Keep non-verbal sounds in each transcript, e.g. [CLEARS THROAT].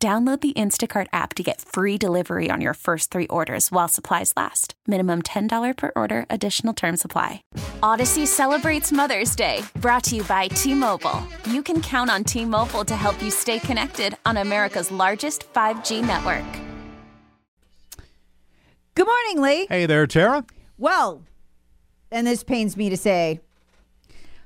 Download the Instacart app to get free delivery on your first three orders while supplies last. Minimum $10 per order, additional term supply. Audacy celebrates Mother's Day, brought to you by T Mobile. You can count on T Mobile to help you stay connected on America's largest 5G network. Good morning, Lee. Hey there, Tara. Well, and this pains me to say,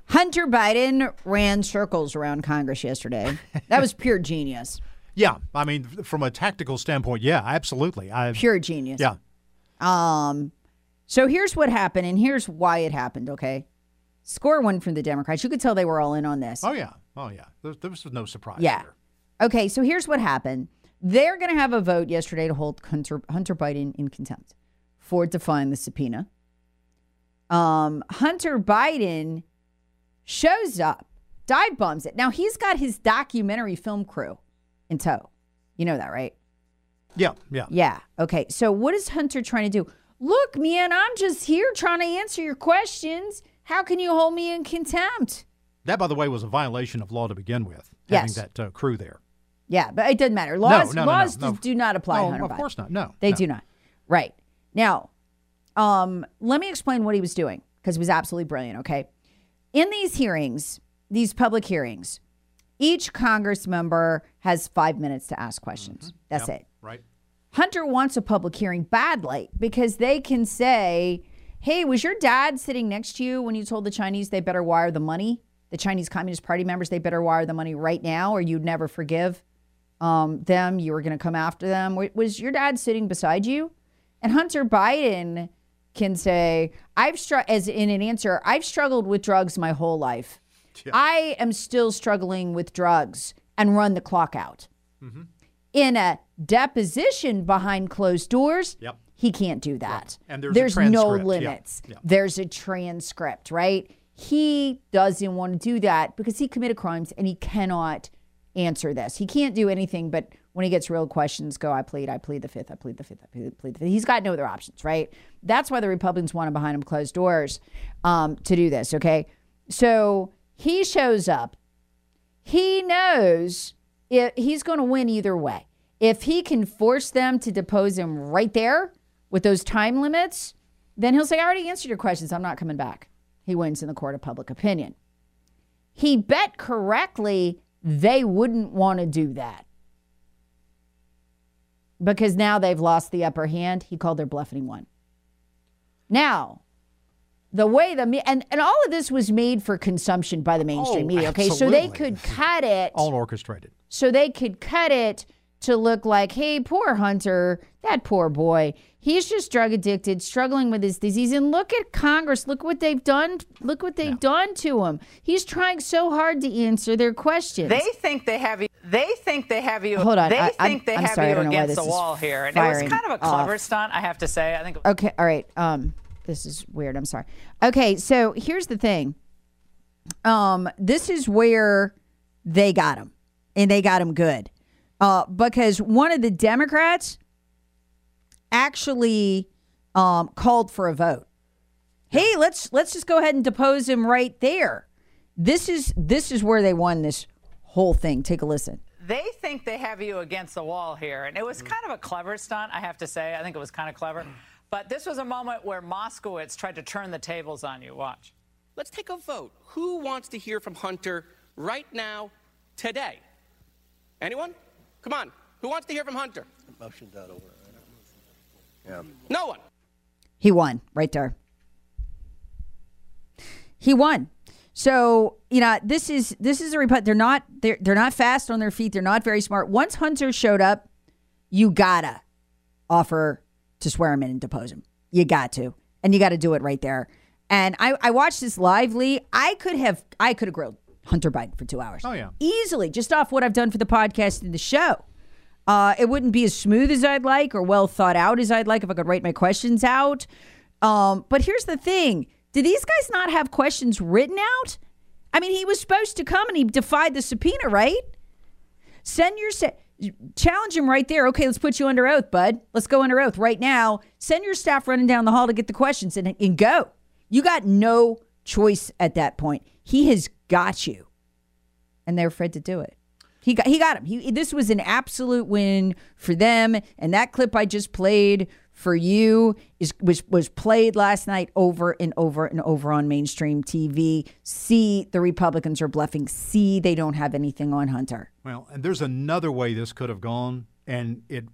Hunter Biden ran circles around Congress yesterday. That was pure genius. Yeah, I mean, from a tactical standpoint, yeah, absolutely. I Pure genius. yeah, Um, so here's what happened, and here's why it happened. Okay, score one from the Democrats. You could tell they were all in on this. oh yeah, oh yeah. There, there was no surprise. Yeah. there. Okay, so here's what happened. They're going to have a vote yesterday to hold Hunter, Hunter Biden in contempt for defying the subpoena. Um, Hunter Biden shows up, dive bombs it. Now he's got his documentary film crew in tow. You know that, right? yeah, yeah. Yeah. Okay. So what is Hunter trying to do? Look, man, I'm just here trying to answer your questions. How can you hold me in contempt? That, by the way, was a violation of law to begin with. Yes. Having that uh, crew there. Yeah, but it doesn't matter. Laws, no, no, laws no. do- not apply. Hunter of course not. No, They do not. Right. Now, um, let me explain what he was doing because it was absolutely brilliant. Okay. In these hearings, these public hearings, each Congress member has five minutes to ask questions. That's Mm-hmm. Yep, it. Right. Hunter wants a public hearing badly because they can say, Hey, was your dad sitting next to you when you told the Chinese they better wire the money? The Chinese Communist Party members, they better wire the money right now or you'd never forgive um, them. You were going to come after them. Was your dad sitting beside you? And Hunter Biden can say, I've str- as in an answer, I've struggled with drugs my whole life. I am still struggling with drugs and run the clock out. In a deposition behind closed doors, Yep. he can't do that. And there's a no. Yeah. limits. Yeah. There's a transcript, right? He doesn't want to do that because he committed crimes and he cannot answer this. He can't do anything but when he gets real questions, go, I plead, I plead the fifth, I plead the fifth, I plead, plead the fifth. He's got no other options, right? That's why the Republicans want him behind him closed doors um, to do this, okay? So he shows up. He knows it, he's going to win either way. If he can force them to depose him right there with those time limits, then he'll say, I already answered your questions. I'm not coming back. He wins in the court of public opinion. He bet correctly they wouldn't want to do that because now they've lost the upper hand. He called their bluff and he won. Now, the way the and, and all of this was made for consumption by the mainstream Oh, media. Okay, so they could cut it All orchestrated. so they could cut it to look like, hey, poor Hunter, that poor boy, he's just drug addicted, struggling with his disease. And look at Congress, look what they've done, look what they've done to him. He's trying so hard to answer their questions. They think they have you. They think they have you. Hold on, They I- I'm- think they I'm have sorry, you don't know why against the wall here, and it was kind of a clever off. stunt, I have to say. I think. Okay, all right. Um, this is weird. I'm sorry. Okay, so here's the thing. Um, this is where they got him, and they got him good, uh, because one of the Democrats actually um, called for a vote. Hey, let's let's just go ahead and depose him right there. This is this is where they won this whole thing. Take a listen. They think they have you against the wall here, and it was kind of a clever stunt, I have to say. I think it was kind of clever. But this was a moment where Moskowitz tried to turn the tables on you. Watch. Let's take a vote. Who wants to hear from Hunter right now, today? Anyone? Come on. Who wants to hear from Hunter? Motion's out over. Yeah. No one. He won right there. He won. So you know this is this is a report. They're not they're they're not fast on their feet. They're not very smart. Once Hunter showed up, you gotta offer to swear him in and depose him. You got to, and you got to do it right there. And I I watched this lively. I could have I could have grilled Hunter Biden for two hours. Oh, yeah. easily just off what I've done for the podcast and the show. Uh, it wouldn't be as smooth as I'd like or well thought out as I'd like if I could write my questions out. Um, but here's the thing Do these guys not have questions written out? I mean, he was supposed to come and he defied the subpoena, right? Send your sa- challenge him right there. Okay, let's put you under oath, bud. Let's go under oath right now. Send your staff running down the hall to get the questions and, and go. You got no choice at that point. He has got you, and they're afraid to do it. He got he got him. He, this was an absolute win for them. And that clip I just played for you is was was played last night over and over and over on mainstream TV. See, the Republicans are bluffing. See, they don't have anything on Hunter. Well, and there's another way this could have gone, and it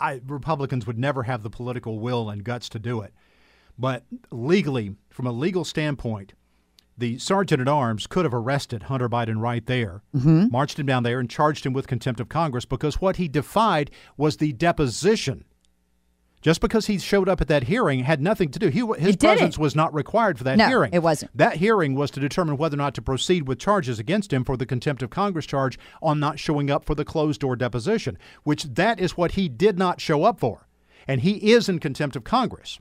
I, Republicans would never have the political will and guts to do it. But legally, from a legal standpoint, the sergeant at arms could have arrested Hunter Biden right there, mm-hmm. marched him down there, and charged him with contempt of Congress because what he defied was the deposition. Just because he showed up at that hearing had nothing to do. He, his It presence was not required for that No, hearing. it wasn't. That hearing was to determine whether or not to proceed with charges against him for the contempt of Congress charge on not showing up for the closed door deposition, which that is what he did not show up for. And he is in contempt of Congress.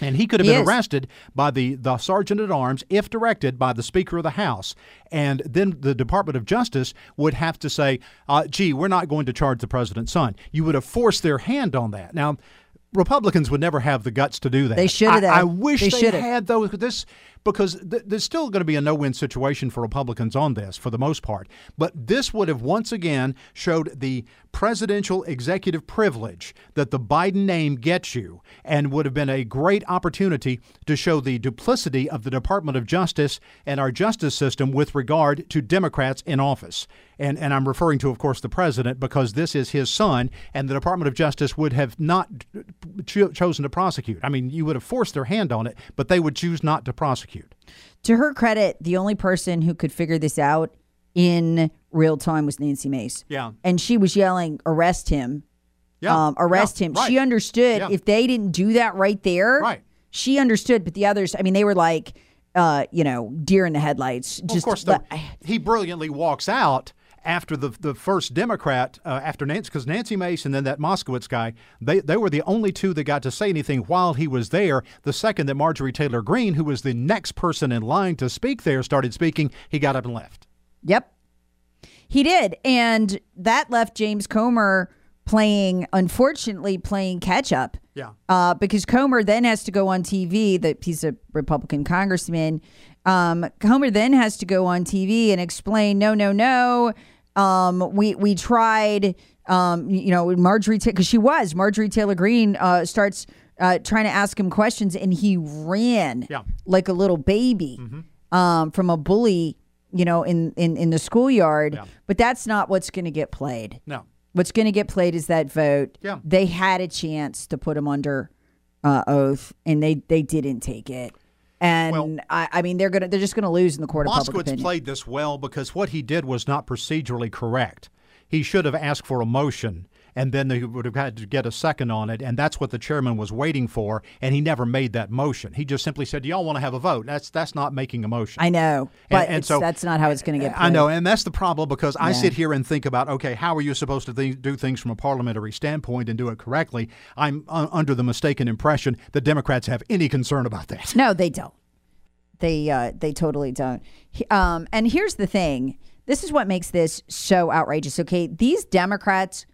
And he could have He been is. arrested by the, the sergeant at arms if directed by the Speaker of the House. And then the Department of Justice would have to say, uh, gee, we're not going to charge the president's son. You would have forced their hand on that. Now, Republicans would never have the guts to do that. They should have. I, I wish They they, should have. had though this because th- there's still going to be a no-win situation for Republicans on this for the most part. But this would have once again showed the presidential executive privilege that the Biden name gets you, and would have been a great opportunity to show the duplicity of the Department of Justice and our justice system with regard to Democrats in office. And and I'm referring to, of course, the president because this is his son, and the Department of Justice would have not uh, cho- chosen to prosecute. I mean, you would have forced their hand on it, but they would choose not to prosecute. To her credit, the only person who could figure this out in real time was Nancy Mace. Yeah. And she was yelling, arrest him. Yeah, Um, arrest yeah, him. right. She understood Yeah. if they didn't do that right there. Right. She understood, but the others, I mean, they were like, uh, you know, deer in the headlights. Well, Just of course, the, he brilliantly walks out after the the first Democrat uh, after Nancy because Nancy Mace and then that Moskowitz guy they they were the only two that got to say anything while he was there. The second that Marjorie Taylor Greene, who was the next person in line to speak there, started speaking, he got up and left. Yep. He did. And that left James Comer playing, unfortunately, playing catch up. Yeah. Uh, because Comer then has to go on TV, that he's a Republican congressman. Um, Comer then has to go on TV and explain, no, no, no. Um, we we tried, um, you know, Marjorie because she was Marjorie Taylor Greene uh, starts uh, trying to ask him questions, and he ran Yeah. like a little baby um, from a bully, you know, in in in the schoolyard. Yeah. But that's not what's going to get played. No. What's going to get played is that vote. Yeah. They had a chance to put him under uh, oath, and they they didn't take it. And Well- I, I mean, they're gonna they're just gonna lose in the court of public Moskowitz opinion. played this well because what he did was not procedurally correct. He should have asked for a motion, and then they would have had to get a second on it, and that's what the chairman was waiting for. And he never made that motion. He just simply said, Do "Y'all want to have a vote?" That's that's not making a motion. I know, And- but and so- that's not how it's going to get. Played. I know, and that's the problem because I Yeah. sit here and think about, okay, how are you supposed to th- do things from a parliamentary standpoint and do it correctly? I'm uh, under the mistaken impression that Democrats have any concern about that. No, they don't. They uh, they totally don't. Um, and here's the thing: this is what makes this so outrageous. Okay, these Democrats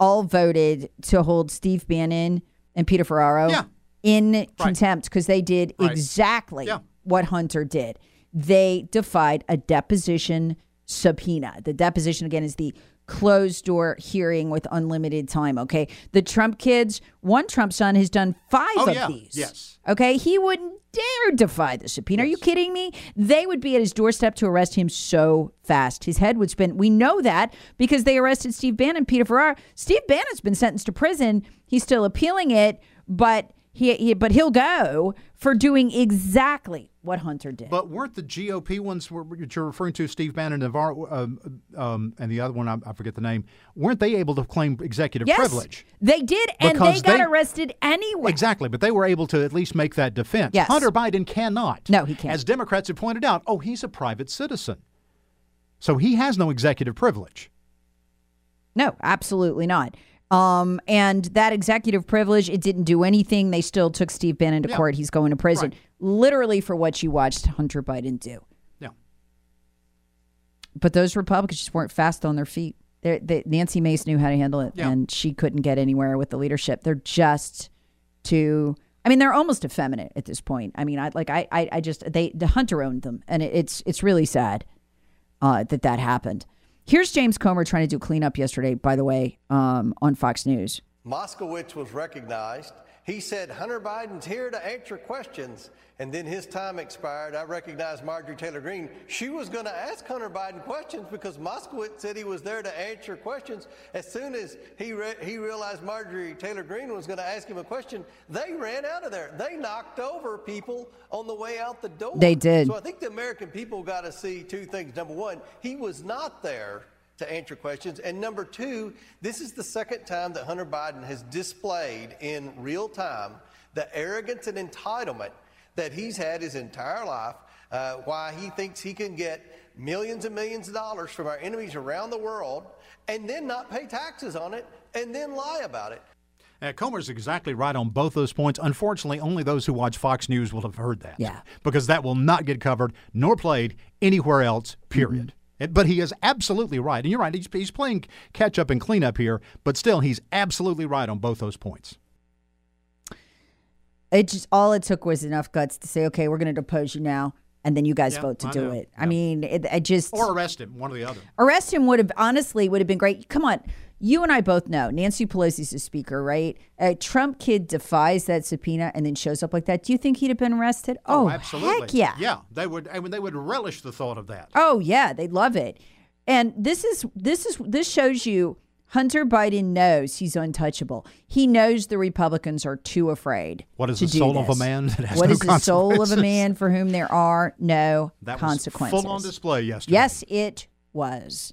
all voted to hold Steve Bannon and Peter Navarro Yeah. in contempt because they did Right. exactly Yeah. what Hunter did. They defied a deposition subpoena. The deposition again is the closed door hearing with unlimited time. Okay, the Trump kids, one Trump son has done five Oh, of yeah. these. Yes. Okay, he wouldn't dare defy the subpoena. Are you kidding me? They would be at his doorstep to arrest him so fast. His head would spin. We know that because they arrested Steve Bannon, Peter Navarro. Steve Bannon's been sentenced to prison. He's still appealing it, but he, he but he'll go for doing exactly what Hunter did. But weren't the GOP ones were- that you're referring to, Steve Bannon and, um, um, and the other one, I, I forget the name, weren't they able to claim executive yes, privilege? they did, and they got they- arrested anyway. Exactly, but they were able to at least make that defense. Yes. Hunter Biden cannot. No, he can't. As Democrats have pointed out, oh, he's a private citizen. So he has no executive privilege. No, absolutely not. Um, and that executive privilege, it didn't do anything. They still took Steve Bannon to Yeah. court. He's going to prison, Right. Literally for what you watched Hunter Biden do. Yeah. But those Republicans just weren't fast on their feet. They're, they, Nancy Mace knew how to handle it, Yeah. and she couldn't get anywhere with the leadership. They're just too. I mean, they're almost effeminate at this point. I mean, I like I I, I just they the Hunter owned them, and it, it's it's really sad uh, that that happened. Here's James Comer trying to do cleanup yesterday, by the way, um, on Fox News. Moskowitz was recognized. He said, Hunter Biden's here to answer questions. And then his time expired. I recognized Marjorie Taylor Greene. She was going to ask Hunter Biden questions because Moskowitz said he was there to answer questions. As soon as he, re- he realized Marjorie Taylor Greene was going to ask him a question, they ran out of there. They knocked over people on the way out the door. They did. So I think the American people got to see two things. Number one, he was not there to answer questions. And number two, this is the second time that Hunter Biden has displayed in real time the arrogance and entitlement that he's had his entire life, uh, why he thinks he can get millions and millions of dollars from our enemies around the world and then not pay taxes on it and then lie about it. Uh, Comer's exactly right on both those points. Unfortunately, only those who watch Fox News will have heard that. Yeah. Because that will not get covered nor played anywhere else, period. It- But he is absolutely right. And you're right, he's, he's playing catch up and cleanup here, but still, he's absolutely right on both those points. It just all it took was enough guts to say, okay, we're going to depose you now, and then you guys Yeah, vote to I do know. it. I mean, it, I just Or arrest him, one or the other. arrest him would have honestly would have been great. Come on, you and I both know Nancy Pelosi's the speaker, right? A Trump kid defies that subpoena and then shows up like that. Do you think he'd have been arrested? Oh, oh absolutely. heck yeah, Yeah, they would. I mean, they would relish the thought of that. Oh yeah, they'd love it. And this is this is this shows you Hunter Biden knows he's untouchable. He knows the Republicans are too afraid. What is to the soul of a man that has What no is the soul of a man for whom there are no That consequences? full on display yesterday. Yes, it was.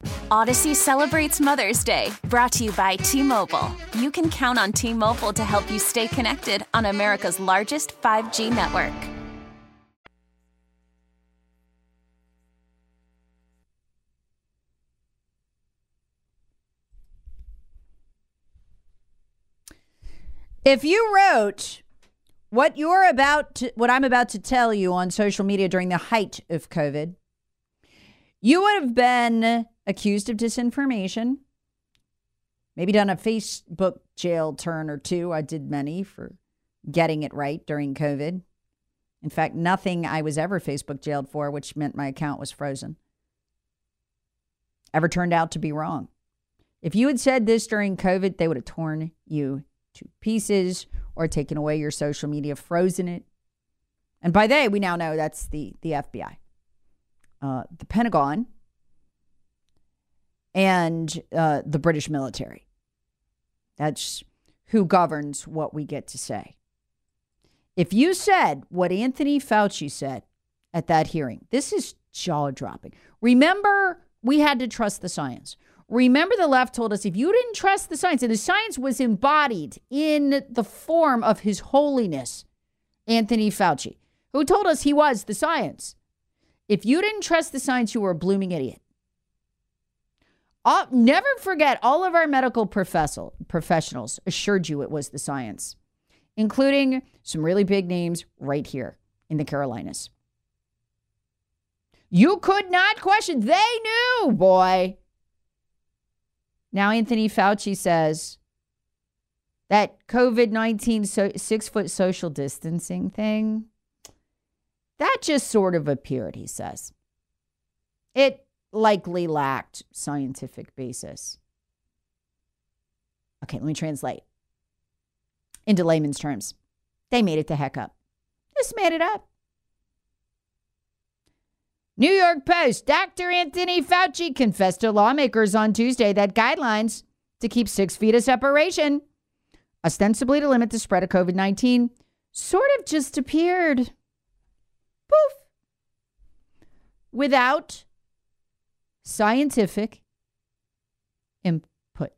Audacy celebrates Mother's Day, brought to you by T Mobile. You can count on T Mobile to help you stay connected on America's largest 5G network. If you wrote what you're about to, what I'm about to tell you on social media during the height of COVID, you would have been accused of disinformation. Maybe done a Facebook jail turn or two. I did many for getting it right during COVID. In fact, nothing I was ever Facebook jailed for, which meant my account was frozen, ever turned out to be wrong. If you had said this during COVID, they would have torn you to pieces or taken away your social media, frozen it. And by they, we now know that's the, the FBI, uh, the Pentagon, and uh, the British military. That's who governs what we get to say. If you said what Anthony Fauci said at that hearing, this is jaw dropping. Remember, we had to trust the science. Remember, the left told us if you didn't trust the science, and the science was embodied in the form of His Holiness, Anthony Fauci, who told us he was the science. If you didn't trust the science, you were a blooming idiot. All, never forget, all of our medical professor, professionals assured you it was the science. including some really big names right here in the Carolinas. You could not question. They knew, boy. Now, Anthony Fauci says that COVID 19 so, six foot social distancing thing, that just sort of appeared, he says. It likely lacked scientific basis. Okay, let me translate into layman's terms. They made it the heck up. Just made it up. New York Post Dr. Anthony Fauci confessed to lawmakers on Tuesday that guidelines to keep six feet of separation, ostensibly to limit the spread of COVID 19, sort of just appeared. Poof. Without scientific input.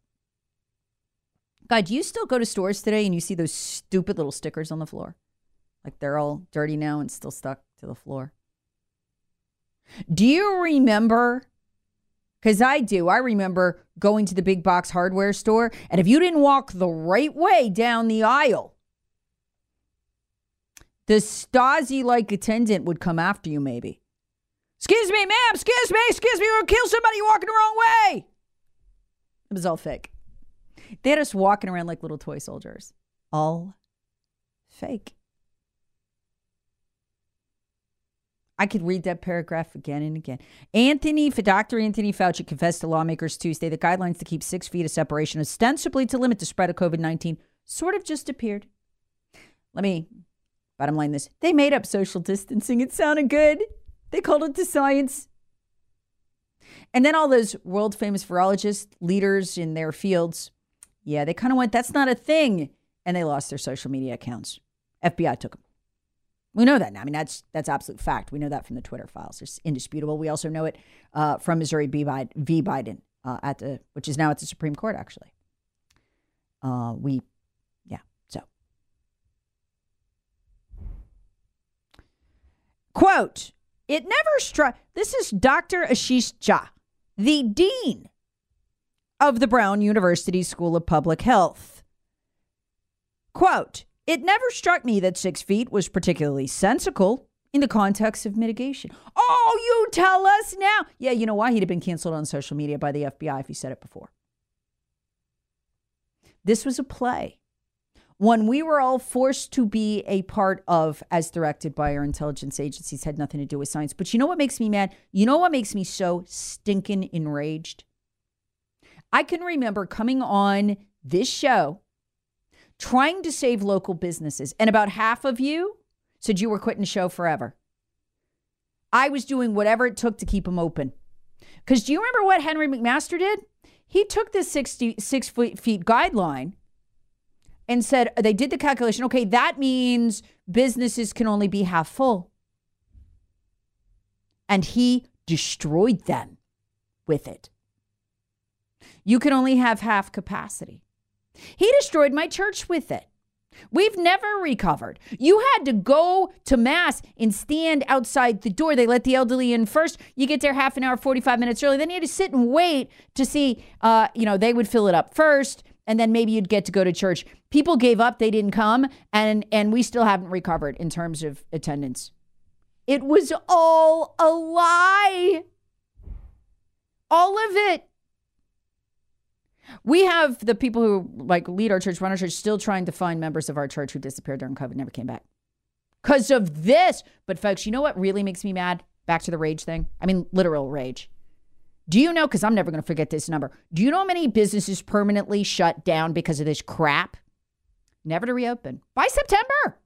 God, do you still go to stores today and you see those stupid little stickers on the floor? Like they're all dirty now and still stuck to the floor. Do you remember? Because I do. I remember going to the big box hardware store, and if you didn't walk the right way down the aisle, the Stasi like attendant would come after you, maybe. Excuse me, ma'am, excuse me, excuse me, we'll kill somebody walking the wrong way. It was all fake. They had us walking around like little toy soldiers. All fake. I could read that paragraph again and again. Anthony, Dr. Anthony Fauci confessed to lawmakers Tuesday the guidelines to keep six feet of separation, ostensibly to limit the spread of COVID 19, sort of just appeared. Let me bottom line this. They made up social distancing. It sounded good. They called it the science. And then all those world famous virologists, leaders in their fields, yeah, they kind of went, that's not a thing. And they lost their social media accounts. FBI took them. We know that now. I mean, that's that's absolute fact. We know that from the Twitter files. It's indisputable. We also know it uh, from Missouri v. Biden, uh, at the which is now at the Supreme Court. Actually, uh, we, yeah. So, quote: It never struck. This is Dr. Ashish Jha, the dean of the Brown University School of Public Health. Quote: it never struck me that six feet was particularly sensical in the context of mitigation. Oh, you tell us now. Yeah, you know why? He'd have been canceled on social media by the FBI if he said it before. This was a play. One we were all forced to be a part of as directed by our intelligence agencies had nothing to do with science. But you know what makes me mad? You know what makes me so stinking enraged? I can remember coming on this show trying to save local businesses. And about half of you said you were quitting the show forever. I was doing whatever it took to keep them open. Because do you remember what Henry McMaster did? He took this 66 feet, feet guideline and said, they did the calculation. Okay, that means businesses can only be half full. And he destroyed them with it. You can only have half capacity. He destroyed my church with it. We've never recovered. You had to go to mass and stand outside the door. They let the elderly in first. You get there half an hour, 45 minutes early. Then you had to sit and wait to see, uh, you know, they would fill it up first. And then maybe you'd get to go to church. People gave up, they didn't come, and and we still haven't recovered in terms of attendance. It was all a lie. All of it. We have the people who like lead our church, run our church, still trying to find members of our church who disappeared during COVID, never came back because of this. But folks, you know what really makes me mad? Back to the rage thing. I mean, literal rage. Do you know? Because I'm never going to forget this number. Do you know how many businesses permanently shut down because of this crap? Never to reopen by September.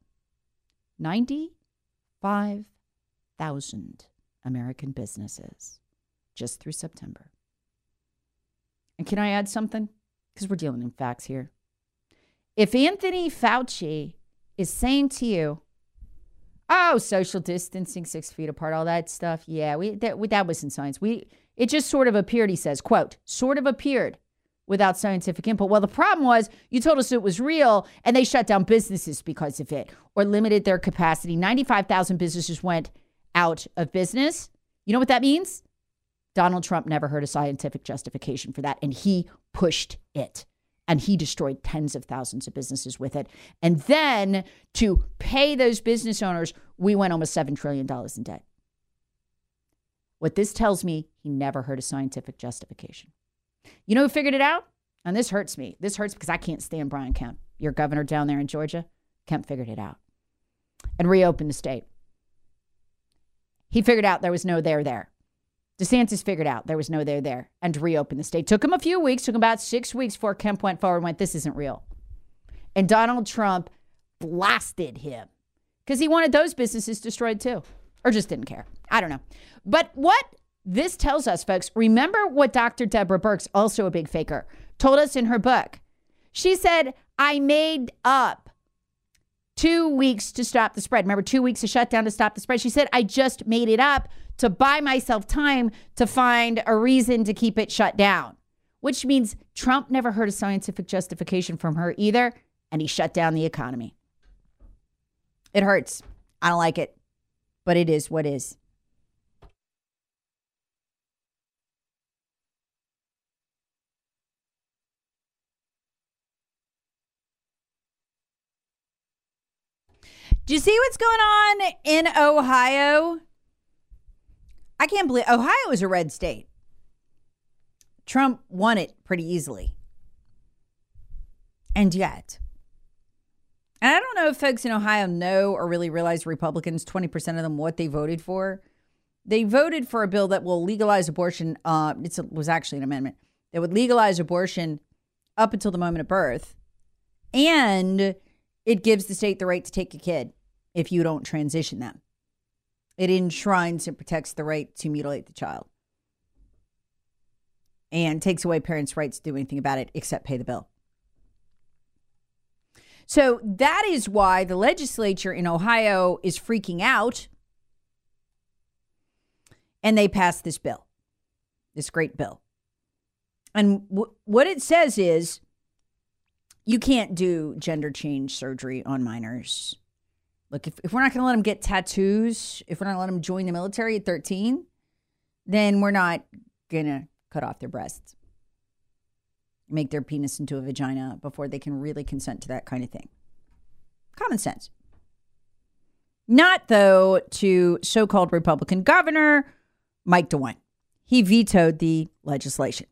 95,000 American businesses just through September. And can I add something? Because we're dealing in facts here. If Anthony Fauci is saying to you, oh, social distancing, six feet apart, all that stuff, yeah, we that, that was in science. We it just sort of appeared. He says, "quote sort of appeared." Without scientific input. Well, the problem was you told us it was real and they shut down businesses because of it or limited their capacity. 95,000 businesses went out of business. You know what that means? Donald Trump never heard a scientific justification for that, and he pushed it. And he destroyed tens of thousands of businesses with it. And then to pay those business owners, we went almost $7 trillion in debt. What this tells me, he never heard a scientific justification. You know who figured it out? And this hurts me. This hurts because I can't stand Brian Kemp, your governor down there in Georgia. Kemp figured it out and reopened the state. He figured out there was no there there. DeSantis figured out there was no there there and to reopen the state. Took him a few weeks, took him about six weeks before Kemp went forward and went, This isn't real. And Donald Trump blasted him because he wanted those businesses destroyed too, or just didn't care. I don't know. But what this tells us, folks, remember what Dr. Deborah Birx, also a big faker, told us in her book. She said, I made up two weeks to stop the spread. Remember, two weeks of shutdown to stop the spread. She said, I just made it up to buy myself time to find a reason to keep it shut down, which means Trump never heard a scientific justification from her either, and he shut down the economy. It hurts. I don't like it, but it is what is. Do you see what's going on in Ohio? I can't believe Ohio is a red state. Trump won it pretty easily. And yet, and I don't know if folks in Ohio know or really realize Republicans, 20% of them, what they voted for. They voted for a bill that will legalize abortion. Uh, it was actually an amendment that would legalize abortion up until the moment of birth. And it gives the state the right to take a kid if you don't transition them. It enshrines and protects the right to mutilate the child and takes away parents' rights to do anything about it except pay the bill. So that is why the legislature in Ohio is freaking out. And they passed this bill, this great bill. And w- what it says is you can't do gender change surgery on minors. Look, if, if we're not going to let them get tattoos, if we're not going to let them join the military at 13, then we're not going to cut off their breasts, make their penis into a vagina before they can really consent to that kind of thing. Common sense. Not, though, to so called Republican governor Mike DeWine. He vetoed the legislation.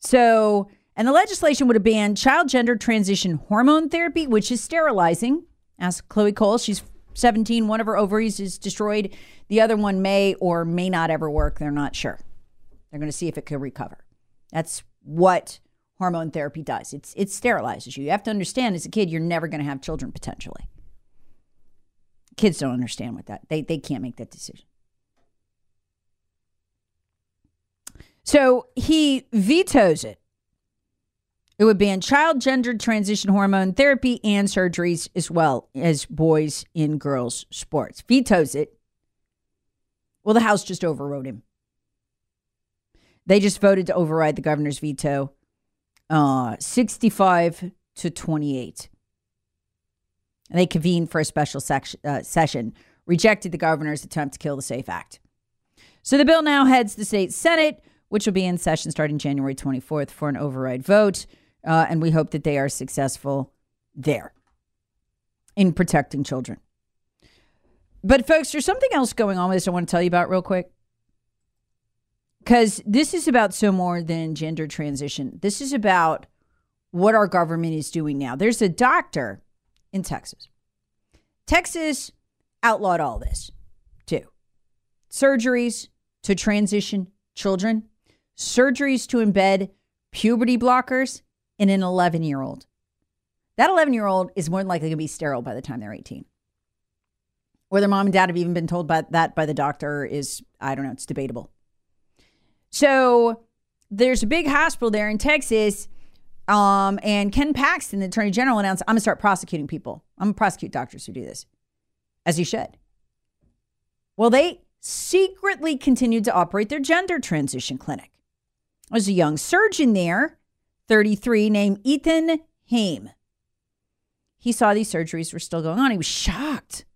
So and the legislation would have banned child gender transition hormone therapy, which is sterilizing. Ask Chloe Cole. She's 17. One of her ovaries is destroyed. The other one may or may not ever work. They're not sure. They're going to see if it can recover. That's what hormone therapy does. It's it sterilizes you. You have to understand as a kid, you're never going to have children potentially. Kids don't understand what that. They they can't make that decision. So he vetoes it. It would ban child gender transition hormone therapy and surgeries as well as boys in girls sports. Vetoes it. Well, the House just overrode him. They just voted to override the governor's veto uh, 65 to 28. They convened for a special uh, session, rejected the governor's attempt to kill the SAFE Act. So the bill now heads the state Senate, which will be in session starting January 24th for an override vote. Uh, and we hope that they are successful there in protecting children. But, folks, there's something else going on with this I want to tell you about real quick. Because this is about so more than gender transition. This is about what our government is doing now. There's a doctor in Texas. Texas outlawed all this too surgeries to transition children, surgeries to embed puberty blockers, in an 11 year old. That 11 year old is more than likely going to be sterile by the time they're 18. Whether mom and dad have even been told by that by the doctor is, I don't know, it's debatable. So there's a big hospital there in Texas. Um, and Ken Paxton, the attorney general, announced, I'm going to start prosecuting people. I'm going to prosecute doctors who do this, as he should. Well, they secretly continued to operate their gender transition clinic. There's a young surgeon there 33 named Ethan Haim. He saw these surgeries were still going on. He was shocked.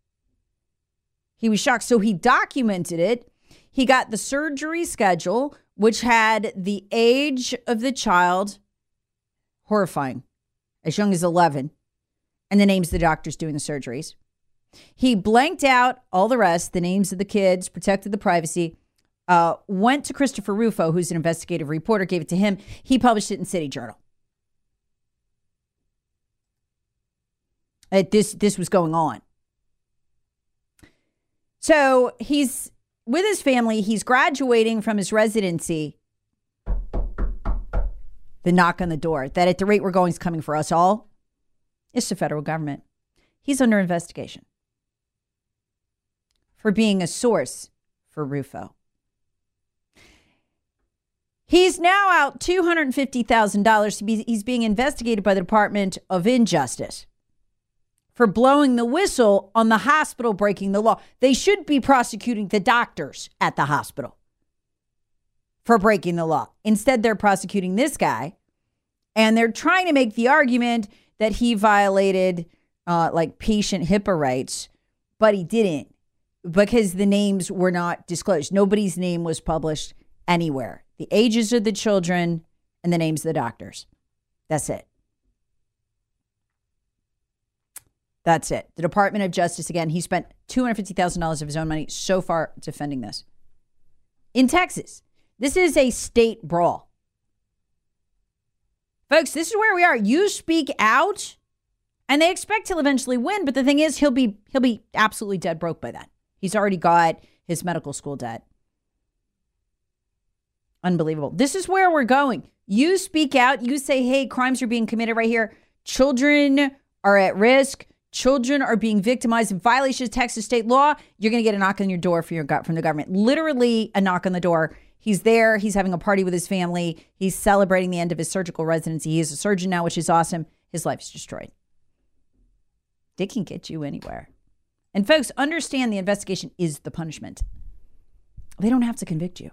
He was shocked. So he documented it. He got the surgery schedule, which had the age of the child horrifying, as young as 11, and the names of the doctors doing the surgeries. He blanked out all the rest, the names of the kids, protected the privacy, uh, went to Christopher Rufo, who's an investigative reporter, gave it to him. He published it in City Journal. Uh, this this was going on. So he's with his family. He's graduating from his residency. The knock on the door that at the rate we're going is coming for us all. It's the federal government. He's under investigation for being a source for Rufo. He's now out $250,000. He's being investigated by the Department of Injustice for blowing the whistle on the hospital breaking the law. They should be prosecuting the doctors at the hospital for breaking the law. Instead, they're prosecuting this guy and they're trying to make the argument that he violated uh, like patient HIPAA rights, but he didn't because the names were not disclosed. Nobody's name was published anywhere. The ages of the children and the names of the doctors. That's it. That's it. The Department of Justice, again, he spent $250,000 of his own money so far defending this. In Texas, this is a state brawl. Folks, this is where we are. You speak out, and they expect he'll eventually win, but the thing is he'll be he'll be absolutely dead broke by then. He's already got his medical school debt. Unbelievable. This is where we're going. You speak out, you say, hey, crimes are being committed right here. Children are at risk children are being victimized in violation of Texas state law, you're going to get a knock on your door for your gut from the government. Literally a knock on the door. He's there. He's having a party with his family. He's celebrating the end of his surgical residency. He is a surgeon now, which is awesome. His life's destroyed. They can get you anywhere. And folks, understand the investigation is the punishment. They don't have to convict you.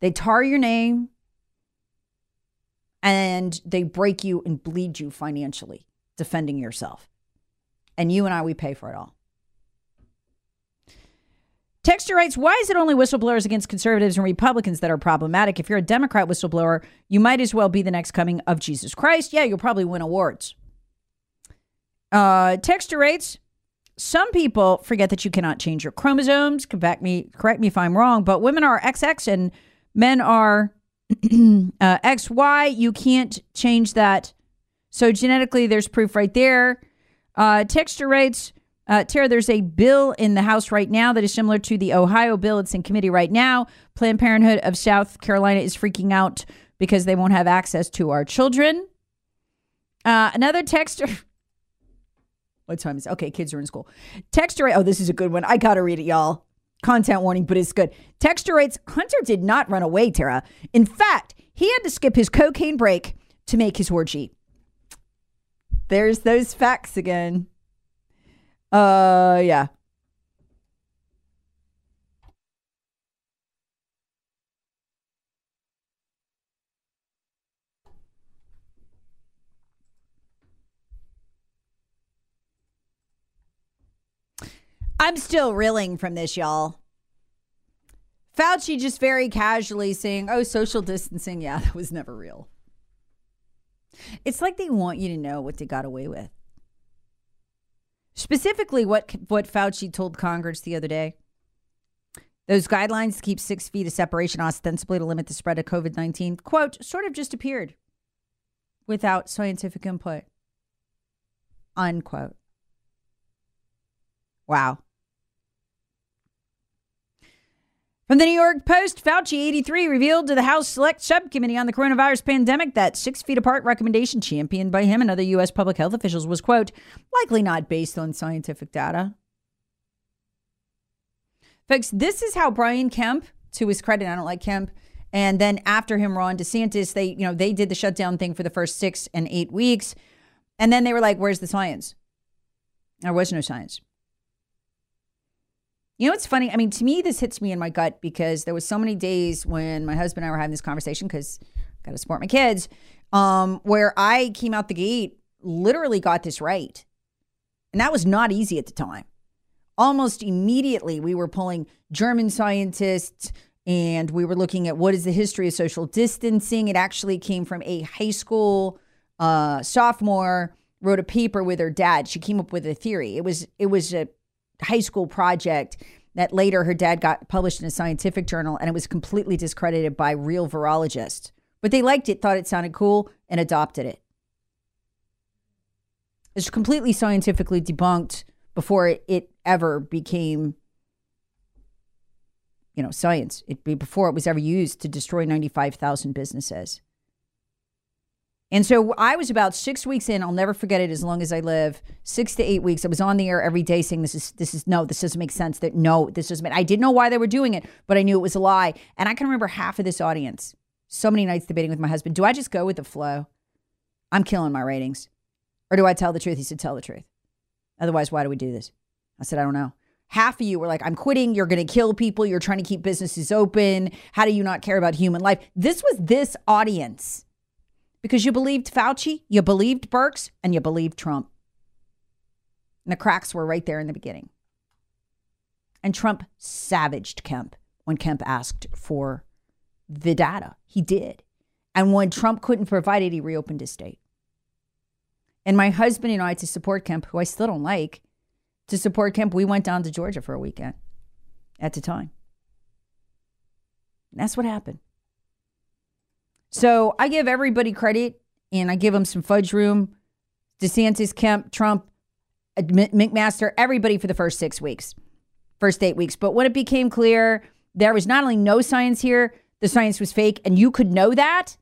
They tar your name and they break you and bleed you financially defending yourself. And you and I, we pay for it all. Texter writes, Why is it only whistleblowers against conservatives and Republicans that are problematic? If you're a Democrat whistleblower, you might as well be the next coming of Jesus Christ. Yeah, you'll probably win awards. Uh, Texter writes, some people forget that you cannot change your chromosomes. Correct me, correct me if I'm wrong, but women are XX and men are [CLEARS THROAT] uh, XY. You can't change that. So genetically, there's proof right there. Uh, texture rates. Uh, Tara, there's a bill in the House right now that is similar to the Ohio bill. It's in committee right now. Planned Parenthood of South Carolina is freaking out because they won't have access to our children. Uh, another texter. [LAUGHS] what time is it? Okay, kids are in school. Texture. Oh, this is a good one. I got to read it, y'all. Content warning, but it's good. Texture rates. Hunter did not run away, Tara. In fact, he had to skip his cocaine break to make his orgy. There's those facts again. Uh, yeah. I'm still reeling from this, y'all. Fauci just very casually saying, oh, social distancing. Yeah, that was never real. It's like they want you to know what they got away with. Specifically, what what Fauci told Congress the other day. Those guidelines keep six feet of separation, ostensibly to limit the spread of COVID 19, quote, sort of just appeared without scientific input, unquote. Wow. From the New York Post, Fauci 83 revealed to the House Select Subcommittee on the Coronavirus Pandemic that six feet apart recommendation championed by him and other U.S. public health officials was, quote, likely not based on scientific data. Folks, this is how Brian Kemp, to his credit, I don't like Kemp, and then after him, Ron DeSantis, they, you know, they did the shutdown thing for the first six and eight weeks. And then they were like, where's the science? There was no science. You know, it's funny. I mean, to me, this hits me in my gut because there was so many days when my husband and I were having this conversation because got to support my kids, um, where I came out the gate, literally got this right, and that was not easy at the time. Almost immediately, we were pulling German scientists and we were looking at what is the history of social distancing. It actually came from a high school uh, sophomore wrote a paper with her dad. She came up with a theory. It was it was a high school project that later her dad got published in a scientific journal, and it was completely discredited by real virologists. But they liked it, thought it sounded cool, and adopted it. It's completely scientifically debunked before it, ever became you know, science. It before it was ever used to destroy 95,000 businesses. And so I was about six weeks in. I'll never forget it as long as I live. Six to eight weeks. I was on the air every day saying, "This is this is no, this doesn't make sense. That no, this doesn't." Make, I didn't know why they were doing it, but I knew it was a lie. And I can remember half of this audience. So many nights debating with my husband. Do I just go with the flow? I'm killing my ratings, or do I tell the truth? He said, "Tell the truth. Otherwise, why do we do this?" I said, "I don't know." half of you were like, I'm quitting. You're going to kill people. You're trying to keep businesses open. How do you not care about human life? This was this audience because you believed Fauci, you believed Birx, and you believed Trump. And the cracks were right there in the beginning. And Trump savaged Kemp when Kemp asked for the data. He did. And when Trump couldn't provide it, he reopened his state. And my husband and I, to support Kemp, who I still don't like, to support Kemp, we went down to Georgia for a weekend at the time. And that's what happened. So I give everybody credit and I give them some fudge room. DeSantis, Kemp, Trump, McMaster, everybody for the first six weeks, first eight weeks. But when it became clear there was not only no science here, the science was fake, and you could know that,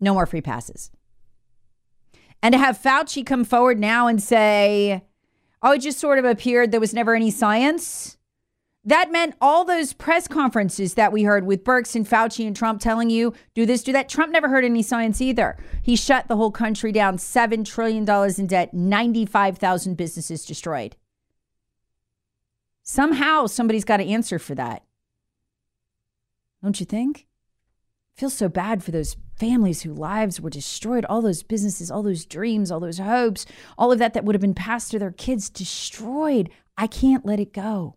no more free passes. And to have Fauci come forward now and say, oh, it just sort of appeared there was never any science. That meant all those press conferences that we heard with Birx and Fauci and Trump telling you, do this, do that. Trump never heard any science either. He shut the whole country down, $7 trillion in debt, 95,000 businesses destroyed. Somehow somebody's got to answer for that. Don't you think? Feels so bad for those families whose lives were destroyed, all those businesses, all those dreams, all those hopes, all of that that would have been passed to their kids destroyed. I can't let it go.